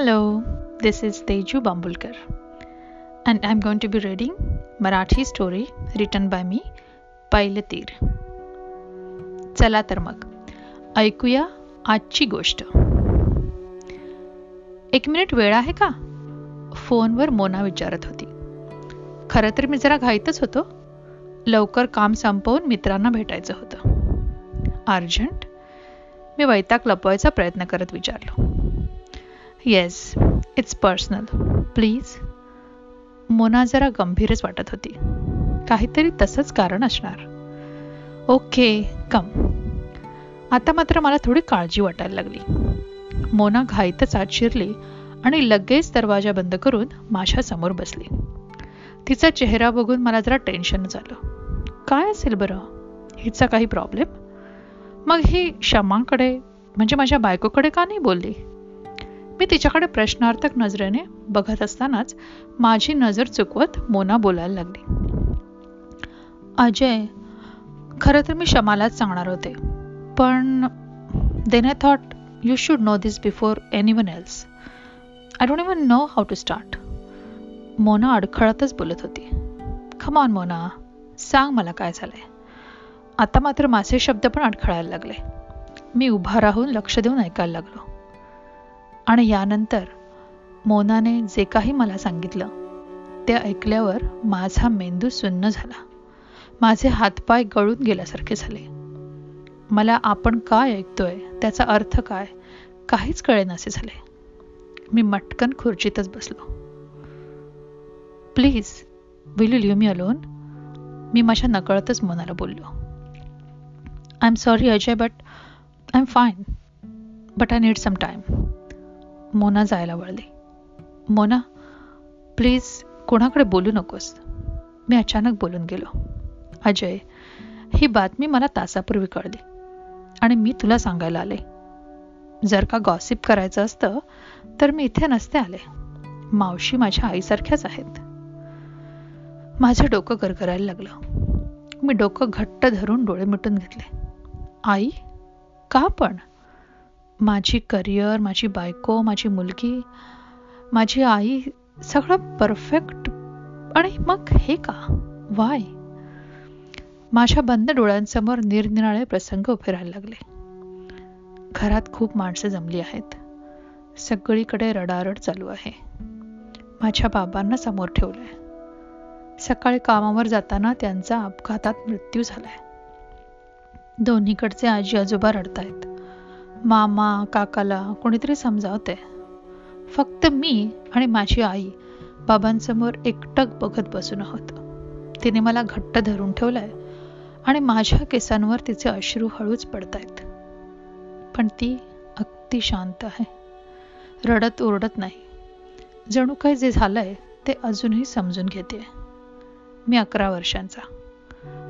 Hello, this is Teju Bambulkar, and I'm going to be reading Marathi story written by me, पाहिलं तीर चला तर मग ऐकूया आजची गोष्ट एक मिनिट वेळ आहे का फोनवर मोना विचारत होती खरं तर मी जरा घाईतच होतो लवकर काम संपवून मित्रांना भेटायचं होतं अर्जंट मी वैताग लपवायचा प्रयत्न करत विचारलो yes it's personal please Mona जरा गंभीरच वाटत होती. काहीतरी तसंच कारण असणार. ओके कम आता मात्र मला थोडी काळजी वाटायला लागली. मोना घाईतच आत शिरली आणि लगेच दरवाजा बंद करून माझ्यासमोर बसली. तिचा चेहरा बघून मला जरा टेन्शन झालं. काय असेल बरं? हिचा काही प्रॉब्लेम मग ही क्षमाकडे म्हणजे माझ्या बायकोकडे का नाही बोलली? मी तिच्याकडे प्रश्नार्थक नजरेने बघत असतानाच माझी नजर चुकवत मोना बोलायला लागली. अजय खरं तर मी शमालाच सांगणार होते पण then I thought you should know this before anyone else I don't even know how to start Mona अडखळतच बोलत होती. खम ऑन मोना सांग मला काय झालंय. आता मात्र माझे शब्द पण अडखळायला लागले. मी उभा राहून लक्ष देऊन ऐकायला लागलो. आणि यानंतर मोनाने जे काही मला सांगितलं ते ऐकल्यावर माझा मेंदू सुन्न झाला. माझे हातपाय गळून गेल्यासारखे झाले. मला आपण काय ऐकतोय त्याचा अर्थ काय काहीच कळेनासे झाले. मी मटकन खुर्चीतच बसलो. Please will you leave me alone? मी माझ्या नकळतच मोनाला बोललो. I am sorry Ajay but I am fine but I need some time Mona जायला वळली. मोना प्लीज कोणाकडे बोलू नकोस. मी अचानक बोलून गेलो. अजय ही बातमी मला तासापूर्वी कळली आणि मी तुला सांगायला आले. जर का गॉसिप करायचं असतं तर मी इथे नसते आले. मावशी माझ्या आईसारख्याच आहेत. माझं डोकं गरगरायला लागलं. मी डोकं घट्ट धरून डोळे मिटून घेतले. आई? का पण? माझी करिअर माझी बायको माझी मुलगी माझी आई सगळं परफेक्ट. आणि मग हे का? वाय माझ्या बंद डोळ्यांसमोर निरनिराळे प्रसंग उभे राहायला लागले. घरात खूप माणसं जमली आहेत. सगळीकडे रडारड चालू आहे. माझ्या बाबांना समोर ठेवलंय. सकाळी कामावर जाताना त्यांचा अपघातात मृत्यू झालाय. दोन्हीकडचे आजी आजोबा रडतायत. मामा काकाला कोणीतरी समजावते. फक्त मी आणि माझी आई बाबांसमोर एकटक बघत बसून आहोत. तिने मला घट्ट धरून ठेवलंय आणि माझ्या केसांवर तिचे अश्रू हळूच पडतायत. पण ती अगदी शांत आहे. रडत ओरडत नाही. जणू काही जे झालंय ते अजूनही समजून घेते मी अकरा वर्षांचा.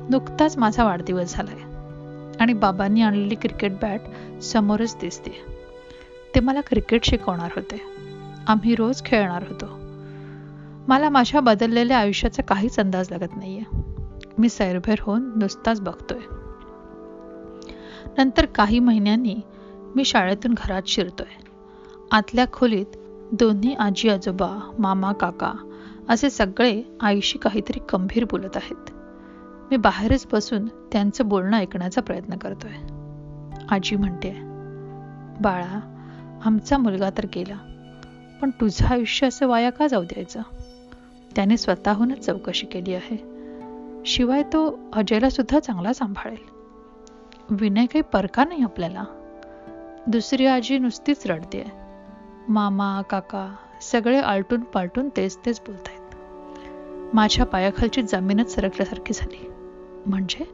नुकताच माझा वाढदिवस झालाय. आणि बाबांनी आणलेली क्रिकेट बॅट समोरच दिसते ते मला क्रिकेट शिकवणार होते. आम्ही रोज खेळणार होतो. मला माझ्या बदललेल्या आयुष्याचा काहीच अंदाज लागत नाहीये. मी सैरभैर होऊन नुसताच बघतोय. नंतर काही महिन्यांनी मी शाळेतून घरात शिरतोय. आतल्या खोलीत दोन्ही आजी आजोबा मामा काका असे सगळे आईशी काहीतरी गंभीर बोलत आहेत. मी बाहेरच बसून त्यांचं बोलणं ऐकण्याचा प्रयत्न करतोय. आजी म्हणते बाळा आमचा मुलगा तर गेला पण तुझं आयुष्य असं वाया का जाऊ द्यायचं? त्याने स्वतःहूनच चौकशी केली आहे. शिवाय तो अजयला सुद्धा चांगला सांभाळेल. विनय काही परका नाही आपल्याला. दुसरी आजी नुसतीच रडते मामा काका सगळे आलटून पालटून तेच तेच बोलतायत. माझ्या पायाखालची जमीनच सरकल्यासारखी झाली. म्हणजे?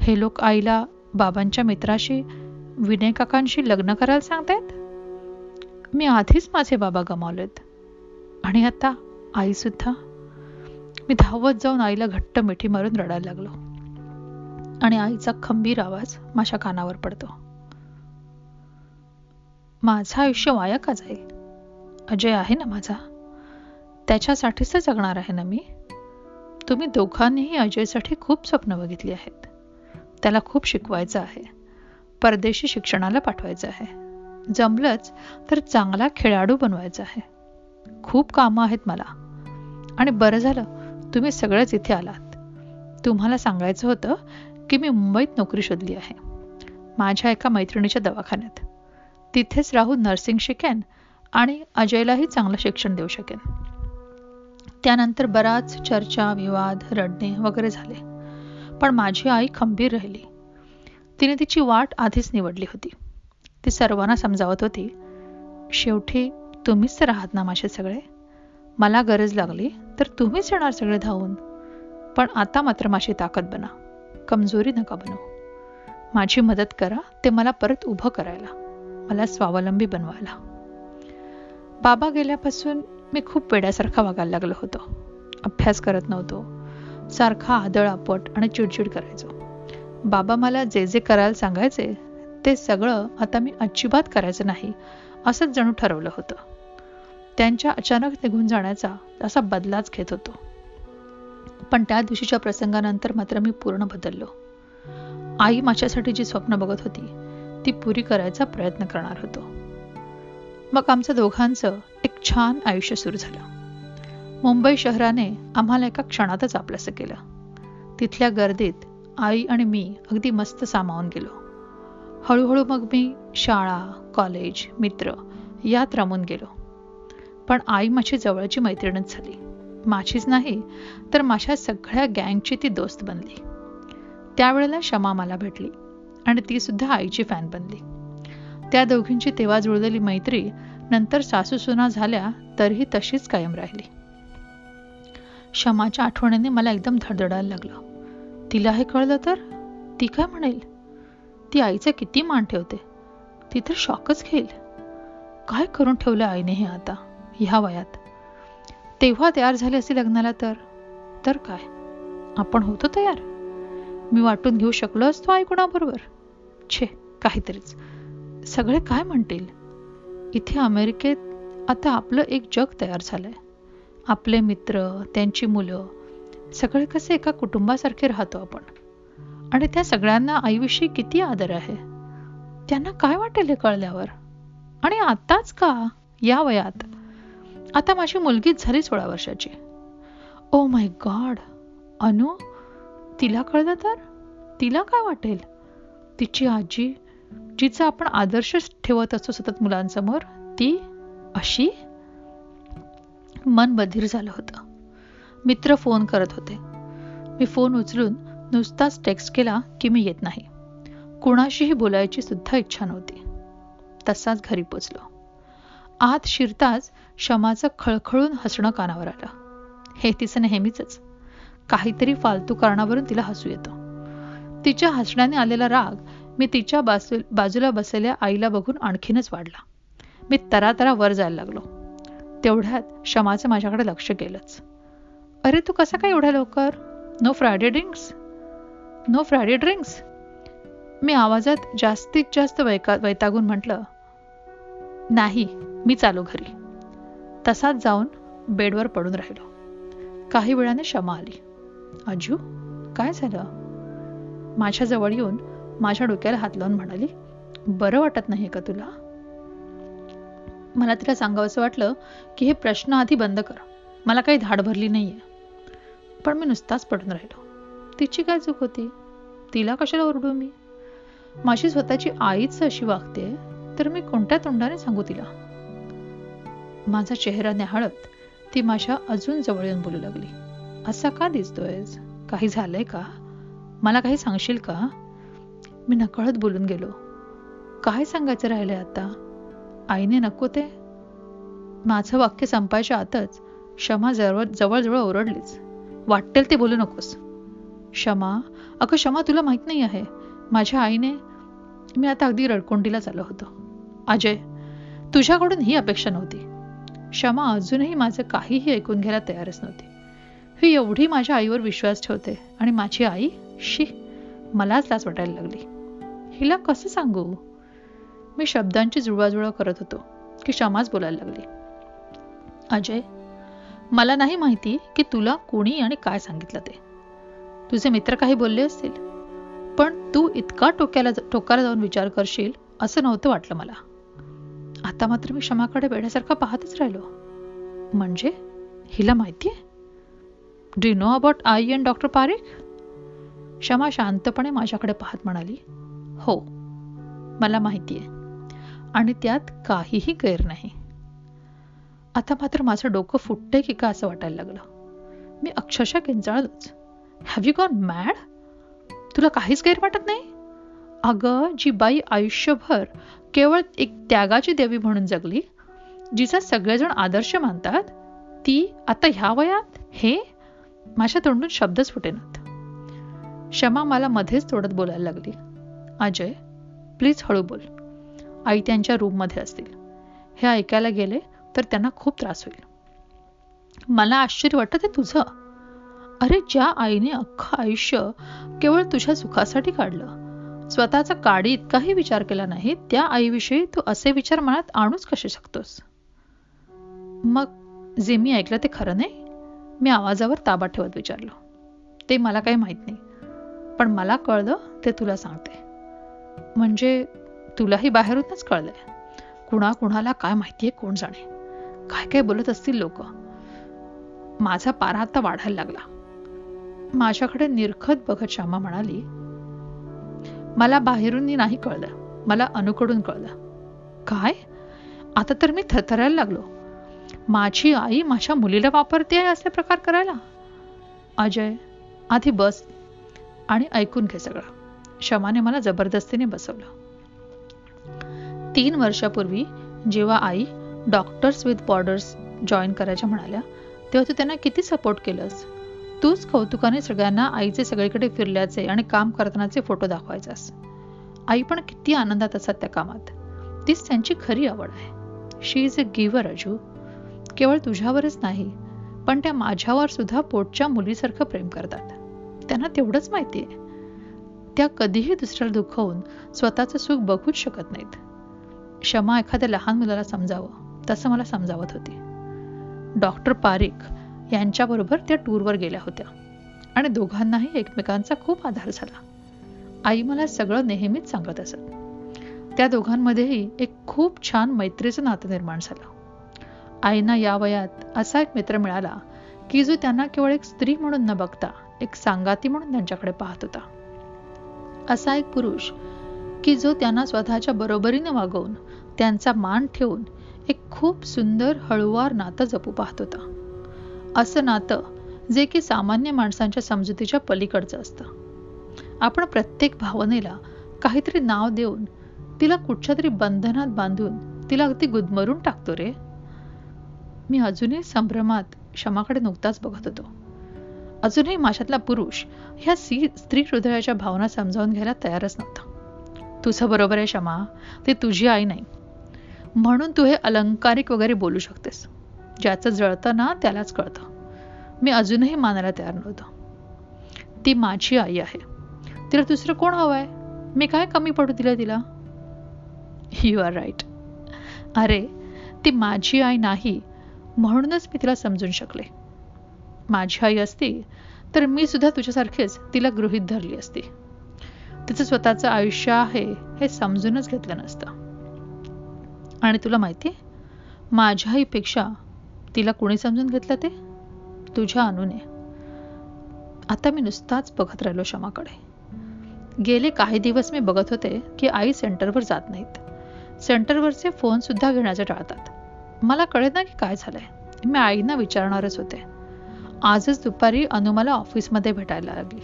हे लोक आईला बाबांच्या मित्राशी विनयकाकांशी लग्न करायला सांगतायत? मी आधीच माझे बाबा गमावलेत. आणि आता आई सुद्धा मी धावत जाऊन आईला घट्ट मिठी मारून रडायला लागलो. आणि आईचा खंबीर आवाज माझ्या कानावर पडतो. माझं आयुष्य वाया का जाईल? अजय आहे ना माझा? त्याच्यासाठीच जगणार आहे ना मी? तुम्ही दोघांनीही अजयसाठी खूप स्वप्न बघितली आहेत. त्याला खूप शिकवायचं आहे. परदेशी शिक्षणाला पाठवायचं आहे. जमलंच तर चांगला खेळाडू बनवायचा आहे. खूप कामं आहेत मला. आणि बरं झालं तुम्ही सगळेच इथे आलात. तुम्हाला सांगायचं होतं की मी मुंबईत नोकरी शोधली आहे. माझ्या एका मैत्रिणीच्या दवाखान्यात. तिथेच राहून नर्सिंग शिकेन आणि अजयलाही चांगलं शिक्षण देऊ शकेन. त्यानंतर बराच चर्चा विवाद रडणे वगैरे झाले. पण माझी आई खंबीर राहिली. तिने तिची वाट आधीच निवडली होती. ती सर्वांना समजावत होती शेवटी तुम्हीच तर आहात ना माझे सगळे? मला गरज लागली तर तुम्हीच येणार सगळे धावून. पण आता मात्र माझी ताकद बना. कमजोरी नका बनू. माझी मदत करा ते मला परत उभं करायला. मला स्वावलंबी बनवायला. बाबा गेल्यापासून मी खूप वेड्यासारखा वागायला लागलो होतो. अभ्यास करत नव्हतो. सारखा आदळ आपट आणि चिडचिड करायचो. बाबा मला जे जे करायला सांगायचे ते सगळं आता मी अजिबात करायचं नाही असंच जणू ठरवलं होतं. त्यांच्या अचानक निघून जाण्याचा असा बदलाच घेत होतो. पण त्या दिवशीच्या प्रसंगानंतर मात्र मी पूर्ण बदललो. आई माझ्यासाठी जी स्वप्न बघत होती ती पुरी करायचा प्रयत्न करणार होतो. मग आमचं दोघांचं छान आयुष्य सुरू झालं. मुंबई शहराने आम्हाला एका क्षणातच आपलंसं केलं. तिथल्या गर्दीत आई आणि मी अगदी मस्त सामावून गेलो. हळूहळू मग मी शाळा कॉलेज मित्र यात रमून गेलो. पण आई माझी जवळची मैत्रीणच झाली. माझीच नाही तर माझ्या सगळ्या गँगची ती दोस्त बनली. त्यावेळेला क्षमा मला भेटली आणि ती सुद्धा आईची फॅन बनली. त्या दोघींची तेव्हा जुळलेली मैत्री नंतर सासूसुना झाल्या तरीही तशीच कायम राहिली. क्षमाच्या आठवणीने मला एकदम धडधडायला लागलं. तिला हे कळलं तर? ती काय म्हणेल? ती आईचं किती मान ठेवते? ती तर शॉकच घेईल. काय करून ठेवलं आईने हे आता ह्या वयात? तेव्हा तयार झाले असे लग्नाला तर? तर काय? आपण होतो तयार? मी वाटून घेऊ शकलो असतो आई कुणाबरोबर? छे काहीतरीच. सगळे काय म्हणतील? इथे अमेरिकेत आता आपलं एक जग तयार झालंय. आपले मित्र त्यांची मुलं सगळे कसे एका कुटुंबासारखे राहतो आपण. आणि त्या सगळ्यांना आईविषयी किती आदर आहे? त्यांना काय वाटेल हे कळल्यावर? आणि आताच का? या वयात. आता माझी मुलगीच झाली सोळा वर्षाची. ओ माय गॉड अनु तिला कळलं तर? तिला काय वाटेल? तिची आजी जिचा आपण आदर्श ठेवत असतो सतत मुलांसमोर ती अशी मन बधीर झालं होतं. मित्र फोन करत होते. मी फोन उचलून नुसताच टेक्स्ट केला की मी येत नाही. कुणाशीही बोलायची सुद्धा इच्छा नव्हती. तसाच घरी पोचलो. आत शिरताच क्षमाचं खळखळून हसणं कानावर आलं. हे तिचं नेहमीच काहीतरी फालतू कारणावरून तिला हसू येतं. तिच्या हसण्याने आलेला राग मी तिच्या बाजू बाजूला बसलेल्या आईला बघून आणखीनच वाढला. मी तरातरा वर जायला लागलो. तेवढ्यात क्षमाचं माझ्याकडे लक्ष गेलंच. अरे तू कसा काय एवढ्या लवकर? No Friday drinks no Friday drinks मी आवाजात जास्तीत जास्त वैका वैतागून म्हटलं नाही मी चालू घरी. तसाच जाऊन बेडवर पडून राहिलो. काही वेळाने क्षमा आली. अजू काय झालं? माझ्याजवळ येऊन माझ्या डोक्याला हात लावून म्हणाली बरं वाटत नाही का तुला? मला तिला सांगावंसं वाटलं की हे प्रश्न आधी बंद कर. मला काही धाड भरली नाहीये. पण मी नुसताच पडून राहिलो. तिची काय चूक होती? तिला कशाला ओरडू मी? माझी स्वतःची आईच अशी वागते तर मी कोणत्या तोंडाने सांगू तिला? माझा चेहरा न्याहाळत ती माझ्या अजून जवळ येऊन बोलू लागली. असा का दिसतोय काही झालंय का? मला काही सांगशील का? मी नकळत बोलून गेलो. काय सांगायचं राहिलंय आता? आईने नको ते. माझं वाक्य संपायच्या आतच क्षमा जवळ जवळजवळ ओरडलीच. वाटेल ते बोलू नकोस. क्षमा? अगं क्षमा तुला माहीत नाही आहे. माझ्या आईने मी आता अगदी रडकोंडीला चाललो होतो. अजय तुझ्याकडून ही अपेक्षा नव्हती. क्षमा अजूनही माझं काहीही ऐकून घ्यायला तयारच नव्हती. ही एवढी माझ्या आईवर विश्वास ठेवते आणि माझी आई? शी मलाच लाच वाटायला लागली. हिला कसं सांगू? मी शब्दांची जुळवाजुळव करत होतो की क्षमाच बोलायला लागली. अजय मला नाही माहिती की तुला कोणी आणि काय सांगितलं ते. तुझे मित्र काही बोलले असतील पण तू इतका टोक्याला टोकाला जाऊन विचार करशील असं नव्हतं वाटलं मला. आता मात्र मी क्षमाकडे वेड्यासारखा पाहतच राहिलो. म्हणजे? हिला माहितीये डू नो अबाउट आई अँड डॉक्टर पारेख क्षमा शांतपणे माझ्याकडे पाहत म्हणाली. हो मला माहिती आहे. आणि त्यात काहीही गैर नाही. आता मात्र माझं डोकं फुटतंय की का असं वाटायला लागलं? मी अक्षरशः किंचाळलोच हॅव यू गॉन मॅड तुला काहीच गैर वाटत नाही? अगं जी बाई आयुष्यभर केवळ एक त्यागाची देवी म्हणून जगली जिचा सगळेजण आदर्श मानतात ती आता ह्या वयात? हे? माझ्या तोंडून शब्दच फुटेनात. क्षमा मला मध्येच तोडत बोलायला लागली. अजय प्लीज हळू बोल. आई त्यांच्या रूममध्ये असतील. हे ऐकायला गेले तर त्यांना खूप त्रास होईल. मला आश्चर्य वाटतं ते तुझं. अरे ज्या आईने अख्खं आयुष्य केवळ तुझ्या सुखासाठी काढलं. स्वतःचा काडी इतकाही विचार केला नाही त्या आईविषयी तू असे विचार मनात आणूच कसे शकतोस? मग जे मी ऐकलं ते खरं नाही? मी आवाजावर ताबा ठेवत विचारलो. ते मला काही माहीत नाही. पण मला कळलं ते तुला सांगते. म्हणजे तुलाही बाहेरूनच कळलंय. कुणा कुणाला काय माहितीये कोण जाणे. काय काय बोलत असतील लोक. माझा पारा आता वाढायला लागला. माझ्याकडे निरखत बघत श्यामा म्हणाली मला बाहेरून नाही कळलं. मला अनुकडून कळलं. काय? आता तर मी थरथरायला लागलो. माझी आई माझ्या मुलीला वापरते आहे असे प्रकार करायला? अजय आधी बस आणि ऐकून घे सगळं. शमाने मला जबरदस्तीने बसवलं. तीन वर्षापूर्वी जेव्हा आई डॉक्टर्स विथ बॉर्डर्स जॉईन करायच्या म्हणाल्या तेव्हा तू त्यांना किती सपोर्ट केलंस? तूच कौतुकाने सगळ्यांना आईचे सगळीकडे फिरल्याचे आणि काम करतानाचे फोटो दाखवायचास. आई पण किती आनंदात असतात त्या कामात. तीच त्यांची खरी आवड आहे. शी इज अ गिव्हर अजू केवळ तुझ्यावरच नाही पण त्या माझ्यावर सुद्धा पोटच्या मुलीसारखं प्रेम करतात. त्यांना तेवढंच माहिती आहे त्या कधीही दुसऱ्याला दुखवून स्वतःचं सुख बघूच शकत नाहीत. क्षमा एखाद्या लहान मुलाला समजावं तसं मला समजावत होती. डॉक्टर पारिक यांच्याबरोबर त्या टूरवर गेल्या होत्या आणि दोघांनाही एकमेकांचा खूप आधार झाला. आई मला सगळं नेहमीच सांगत असत. त्या दोघांमध्येही एक खूप छान मैत्रीचं नातं निर्माण झालं. आईना या वयात असा एक मित्र मिळाला की जो त्यांना केवळ एक स्त्री म्हणून न बघता एक सांगाती म्हणून त्यांच्याकडे पाहत होता. असा एक पुरुष की जो त्यांना स्वतःच्या बरोबरीने वागवून त्यांचा मान ठेवून एक खूप सुंदर हळुवार नातं जपू पाहत होता. असं नातं जे की सामान्य माणसांच्या समजुतीच्या पलीकडचं असतं. आपण प्रत्येक भावनेला काहीतरी नाव देऊन तिला कुठच्या तरी बंधनात बांधून तिला अगदी गुदमरून टाकतो रे. मी अजूनही संभ्रमात क्षमाकडे नुकताच बघत होतो. अजूनही माझ्यातला पुरुष ह्या स्त्री हृदयाच्या भावना समजावून घ्यायला तयारच नव्हता. तुझं बरोबर आहे क्षमा ती तुझी आई नाही. म्हणून तू हे अलंकारिक वगैरे बोलू शकतेस. ज्याचं जळतं ना त्यालाच कळतं. मी अजूनही मानायला तयार नव्हतो. ती माझी आई आहे. तिला दुसरं कोण हवं आहे मी काय कमी पडू दिलं तिला? यू आर राईट अरे ती माझी आई नाही म्हणूनच मी तिला समजून शकले. माझी आई असती तर मी सुद्धा तुझ्यासारखेच तिला गृहित धरली असती. तिचं स्वतःचं आयुष्य आहे हे समजूनच घेतलं नसतं. आणि तुला माहिती माझ्या आईपेक्षा तिला कोणी समजून घेतलं ते? तुझ्या अनुने. आता मी नुसताच बघत राहिलो क्षमाकडे गेले काही दिवस मी बघत होते की आई सेंटरवर जात नाहीत. सेंटरवरचे फोन सुद्धा घेण्याचे टाळतात. मला कळत ना की काय झालंय. मी आईना विचारणारच होते. आजच दुपारी अनु मला ऑफिसमध्ये भेटायला लागली.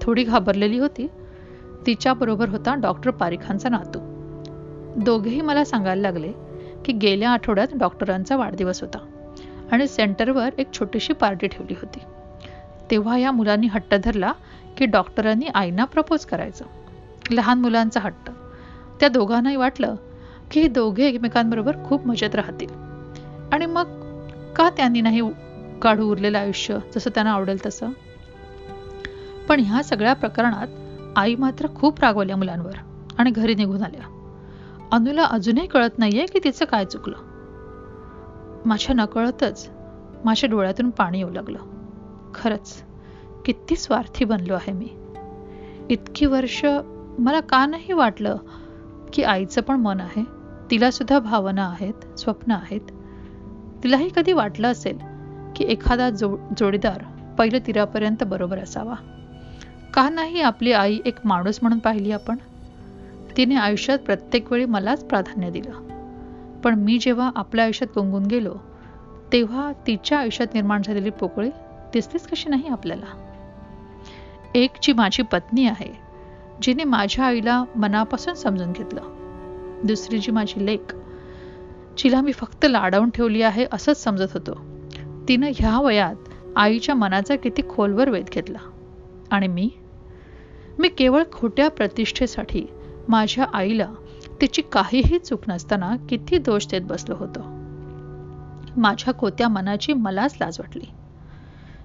थोडी घाबरलेली होती. तिच्याबरोबर होता डॉक्टर पारिखांचा नातू. दोघेही मला सांगायला लागले की गेल्या आठवड्यात डॉक्टरांचा वाढदिवस होता आणि सेंटरवर एक छोटीशी पार्टी ठेवली होती. तेव्हा या मुलांनी हट्ट धरला की डॉक्टरांनी आईना प्रपोज करायचं. लहान मुलांचा हट्ट. त्या दोघांनाही वाटलं की हे दोघे एकमेकांबरोबर खूप मजेत राहतील. आणि मग का त्यांनी नाही काढू उरलेलं आयुष्य जसं त्यांना आवडेल तसं. पण ह्या सगळ्या प्रकरणात आई मात्र खूप रागवल्या मुलांवर आणि घरी निघून आल्या. अनुला अजूनही कळत नाहीये की तिचं काय चुकलं. माझ्या नकळतच माझ्या डोळ्यातून पाणी येऊ लागलं. खरंच किती स्वार्थी बनलो आहे मी. इतकी वर्ष मला का नाही वाटलं की आईचं पण मन आहे तिला सुद्धा भावना आहेत स्वप्न आहेत. तिलाही कधी वाटलं असेल की एखादा जो जोडीदार पहिल्या तिरापर्यंत बरोबर असावा. का नाही आपली आई एक माणूस म्हणून पाहिली आपण? तिने आयुष्यात प्रत्येक वेळी मलाच प्राधान्य दिलं. पण मी जेव्हा आपल्या आयुष्यात गुंगून गेलो तेव्हा तिच्या आयुष्यात निर्माण झालेली पोकळी दिसतेच कशी नाही आपल्याला? एक जी माझी पत्नी आहे जिने माझ्या आईला मनापासून समजून घेतलं. दुसरी जी माझी लेख जिला मी फक्त लाडावून ठेवली आहे असंच समजत होतो. तिनं ह्या वयात आईच्या मनाचा किती खोलवर वेध घेतला. आणि मी? मी केवळ खोट्या प्रतिष्ठेसाठी माझ्या आईला तिची काहीही चूक नसताना किती दोष देत बसलो होतो. माझ्या खोत्या मनाची मलाच लाज वाटली.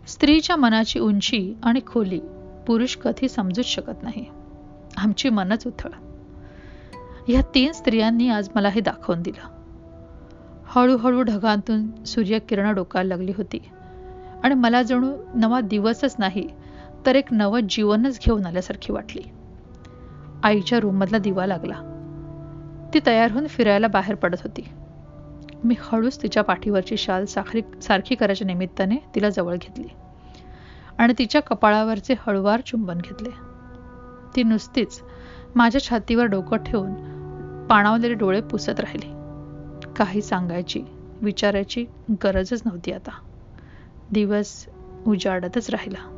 स्त्रीच्या मनाची उंची आणि खोली पुरुष कधी समजूच शकत नाही. आमची मनच उथळ. या तीन स्त्रियांनी आज मला हे दाखवून दिलं. हळूहळू ढगांतून सूर्यकिरण डोकायला लागली होती. आणि मला जणू नवा दिवसच नाही तर एक नवं जीवनच घेऊन आल्यासारखी वाटली. आईच्या रूममधला दिवा लागला. ती तयार होऊन फिरायला बाहेर पडत होती. मी हळूच तिच्या पाठीवरची शाल साखरी सारखी करायच्या निमित्ताने तिला जवळ घेतली. आणि तिच्या कपाळावरचे हळुवार चुंबन घेतले. ती नुसतीच माझ्या छातीवर डोकं ठेवून पाणावलेले डोळे पुसत राहिली. काही सांगायची विचारायची गरजच नव्हती आता. दिवस उजाडतच राहिला.